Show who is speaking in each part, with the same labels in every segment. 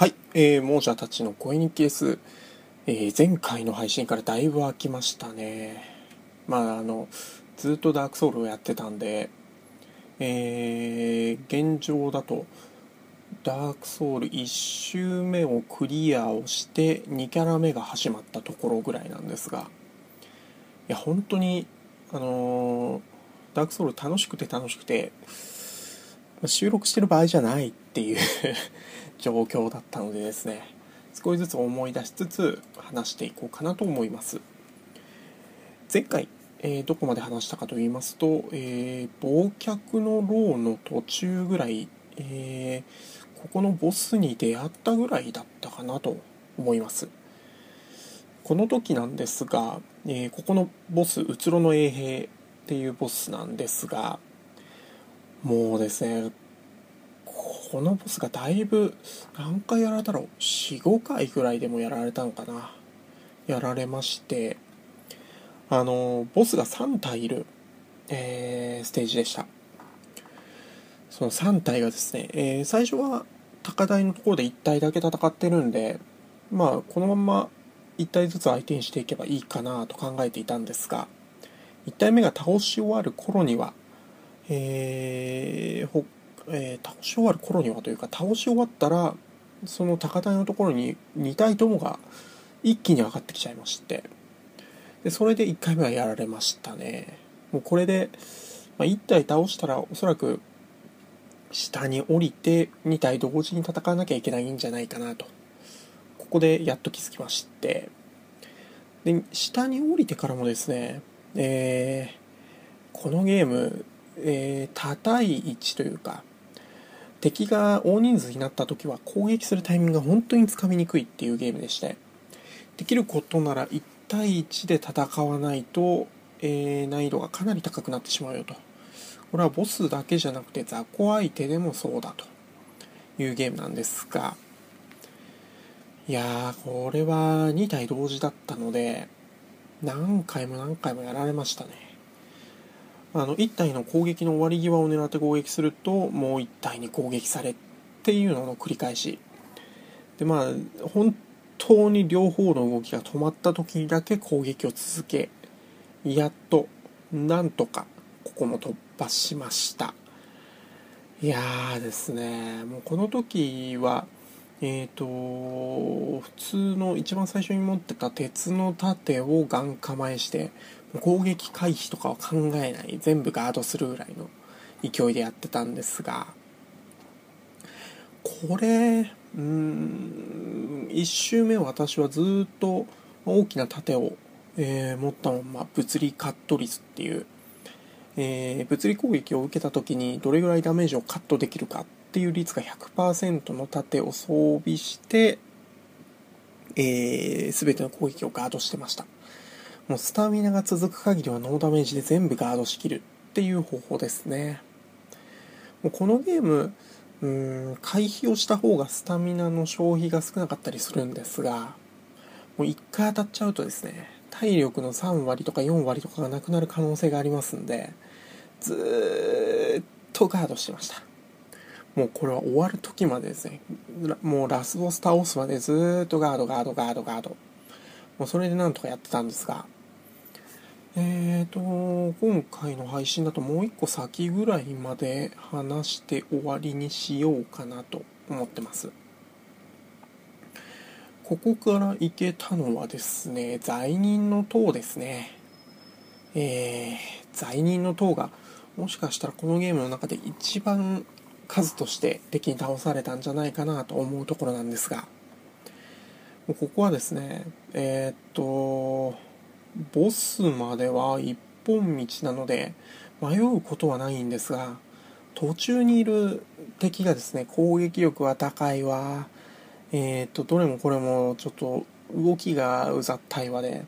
Speaker 1: はい、えー、亡者たちの声日記です。えー、前回の配信からだいぶ空きましたね。まあ、あの、ずっとダークソウルをやってたんで、えー、現状だと、ダークソウル1周目をクリアをして、2キャラ目が始まったところぐらいなんですが、いや、本当に、あのーダークソウル楽しくて楽しくて、収録してる場合じゃないっていう状況だったのでですね少しずつ思い出しつつ話していこうかなと思います。前回、えーどこまで話したかと言いますと、えー忘却の牢の途中ぐらい、えーここのボスに出会ったぐらいだったかなと思います。この時なんですが、えーここのボスうつろの衛兵っていうボスなんですがもうですねこのボスがだいぶ何回やられたろう45回ぐらいでもやられたのかな。やられましてあのボスが3体いる、えーステージでした。その3体がですね、えー最初は高台のところで1体だけ戦ってるんでまあこのまま1体ずつ相手にしていけばいいかなと考えていたんですが1体目が倒し終わる頃にはえーえー倒し終わる頃にはというか倒し終わったらその高台のところに2体ともが一気に上がってきちゃいまして。でそれで1回目はやられましたね。もうこれで、まあ、1体倒したらおそらく下に降りて2体同時に戦わなきゃいけないんじゃないかなと。ここでやっと気づきまして。で下に降りてからもですねえーこのゲーム、えー、多対1というか敵が大人数になった時は攻撃するタイミングが本当につかみにくいっていうゲームでしてできることなら1対1で戦わないと、えー難易度がかなり高くなってしまうよと。これはボスだけじゃなくて雑魚相手でもそうだというゲームなんですがいやーこれは2体同時だったので何回も何回もやられましたね。あの1体の攻撃の終わり際を狙って攻撃するともう1体に攻撃されっていうのの繰り返し。でまあ本当に両方の動きが止まった時にだけ攻撃を続けやっとなんとかここも突破しました。いやーですね。もうこの時はえーと普通の一番最初に持ってた鉄の盾をガン構えして攻撃回避とかは考えない全部ガードするぐらいの勢いでやってたんですがこれうーん1周目私はずっと大きな盾を、えー持ったまま物理カット率っていう、えー物理攻撃を受けた時にどれぐらいダメージをカットできるかっていう率が100%の盾を装備して、えー、全ての攻撃をガードしてました。もうスタミナが続く限りはノーダメージで全部ガードしきるっていう方法ですね。もうこのゲームうーん回避をした方がスタミナの消費が少なかったりするんですがもう1回当たっちゃうとですね体力の3割とか4割とかがなくなる可能性がありますんでずーっとガードしてました。もうこれは終わる時までですねもうラスボス倒すまでずーっとガードガードガードガード。もうそれでなんとかやってたんですがえーと今回の配信だともう一個先ぐらいまで話して終わりにしようかなと思ってます。ここから行けたのはですね罪人の塔ですね。えー、罪人の塔がもしかしたらこのゲームの中で一番数として敵に倒されたんじゃないかなと思うところなんですがここはですねえーっとボスまでは一本道なので迷うことはないんですが途中にいる敵がですね攻撃力は高いわ。えーっとどれもこれもちょっと動きがうざったいわで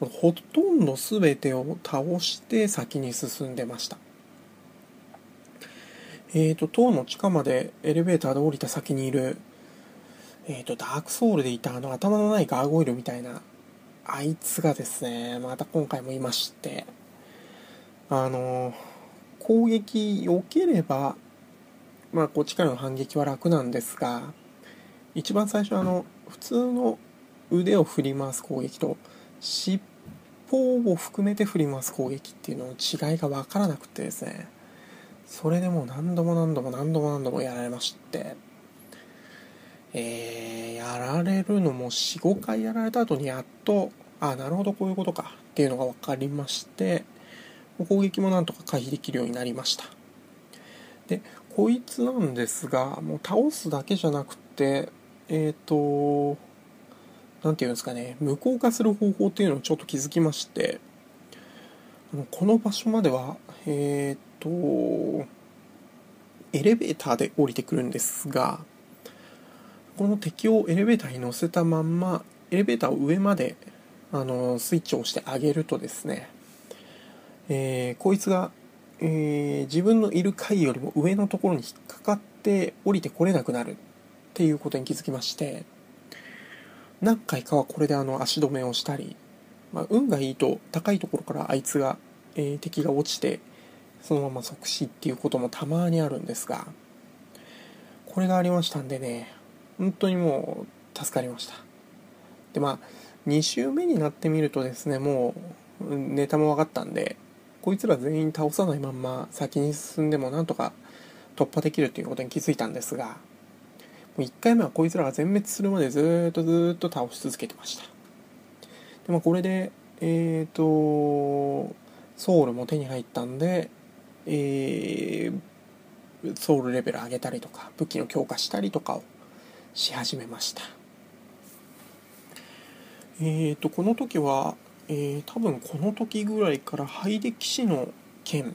Speaker 1: ほとんど全てを倒して先に進んでました。えーと塔の地下までエレベーターで降りた先にいるえーとダークソウルでいたあの頭のないガーゴイルみたいなあいつがですねまた今回もいましてあの攻撃避ければまあこっちからの反撃は楽なんですが一番最初あの普通の腕を振り回す攻撃と尻尾を含めて振り回す攻撃っていうのの違いが分からなくてですねそれでもう何度も何度も何度も何度もやられましてえー、やられるのも45回やられた後にやっとあなるほどこういうことかっていうのが分かりまして攻撃もなんとか回避できるようになりました。でこいつなんですがもう倒すだけじゃなくてえっ、ー、と何て言うんですかね無効化する方法っていうのをちょっと気づきましてこの場所まではえっ、ー、とエレベーターで降りてくるんですがこの敵をエレベーターに乗せたまんまエレベーターを上まであのスイッチを押してあげるとですね、えー、こいつが、えー、自分のいる階よりも上のところに引っかかって降りてこれなくなるっていうことに気づきまして何回かはこれであの足止めをしたり、まあ、運がいいと高いところからあいつが、えー、敵が落ちてそのまま即死っていうこともたまにあるんですがこれがありましたんでね本当にもう助かりました。でまあ2周目になってみるとですねもうネタも分かったんでこいつら全員倒さないまんま先に進んでもなんとか突破できるということに気づいたんですがもう1回目はこいつらが全滅するまでずっとずっと倒し続けてました。でもこれでえっ、ー、とソウルも手に入ったんでえー、ソウルレベル上げたりとか武器の強化したりとかをし始めました。えーと、この時は、えー、多分この時ぐらいからハイデ騎士の剣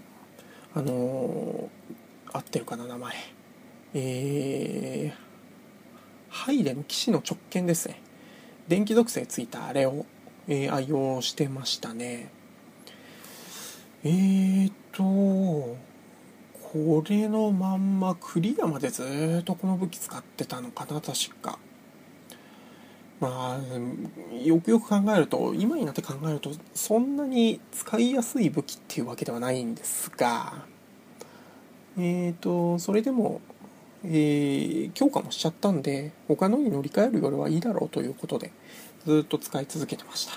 Speaker 1: あのー、合ってるかな名前。えー、ハイデの騎士の直剣ですね。電気属性ついたあれを、えー、愛用してましたね。えーとこれのまんまクリアまでずっとこの武器使ってたのかな確か。まあよくよく考えると今になって考えるとそんなに使いやすい武器っていうわけではないんですがえーとそれでも、えー、強化もしちゃったんで他のに乗り換えるよりはいいだろうということでずっと使い続けてました。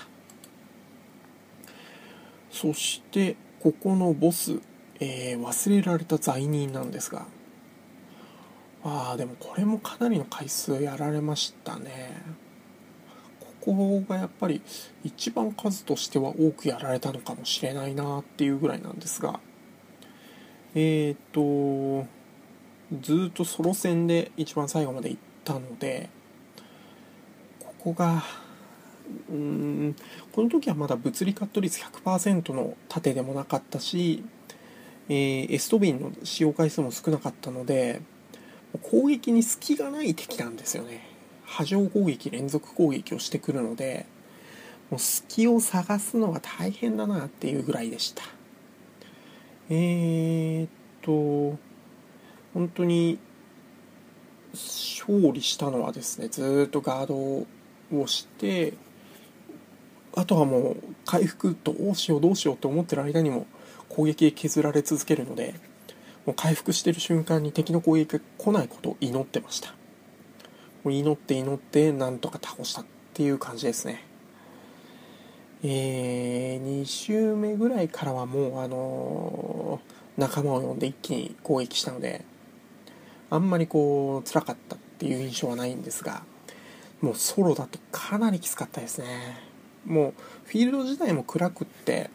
Speaker 1: そしてここのボス、えー、忘れられた罪人なんですが。ああでもこれもかなりの回数やられましたね。ここがやっぱり一番数としては多くやられたのかもしれないなっていうぐらいなんですが。えっ、ー、とずっとソロ戦で一番最後まで行ったのでここがうんこの時はまだ物理カット率100%の盾でもなかったし、えー、エストビンの使用回数も少なかったので攻撃に隙がない敵なんですよね。波状攻撃連続攻撃をしてくるのでもう隙を探すのが大変だなっていうぐらいでした。えー、っと本当に勝利したのはですねずっとガードをしてあとはもう回復どうしようどうしようと思ってる間にも攻撃で削られ続けるのでもう回復してる瞬間に敵の攻撃が来ないことを祈ってました。もう祈って祈ってなんとか倒したっていう感じですね。えー、2周目ぐらいからはもうあのー、仲間を呼んで一気に攻撃したのであんまりこう辛かったっていう印象はないんですがもうソロだとかなりきつかったですね。もうフィールド自体も暗くって、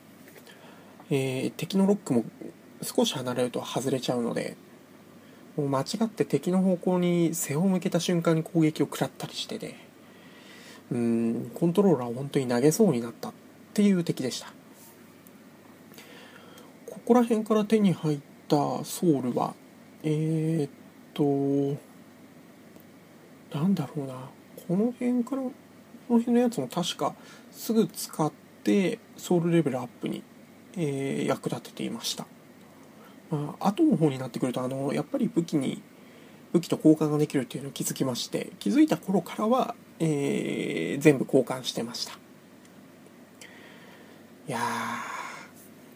Speaker 1: えー、敵のロックも少し離れると外れちゃうのでもう間違って敵の方向に背を向けた瞬間に攻撃を食らったりしてて、うんコントローラーを本当に投げそうになったっていう敵でした。ここら辺から手に入ったソウルはえー、っとなんだろうな。この辺からこの辺のやつも確かすぐ使ってソウルレベルアップに、えー、役立てていました。まあ、後の方になってくるとあのやっぱり武器に武器と交換ができるっていうのを気づきまして気づいた頃からは、えー、全部交換してました。いや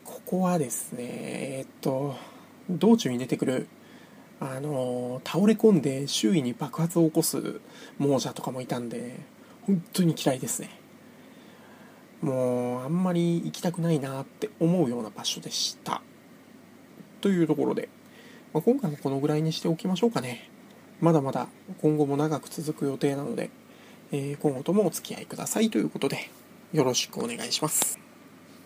Speaker 1: ここはですねえー、っと道中に出てくるあの倒れ込んで周囲に爆発を起こす亡者とかもいたんで本当に嫌いですね。もうあんまり行きたくないなって思うような場所でした。というところで、まあ、今回もこのぐらいにしておきましょうかね。まだまだ今後も長く続く予定なので、えー、今後ともお付き合いくださいということでよろしくお願いします。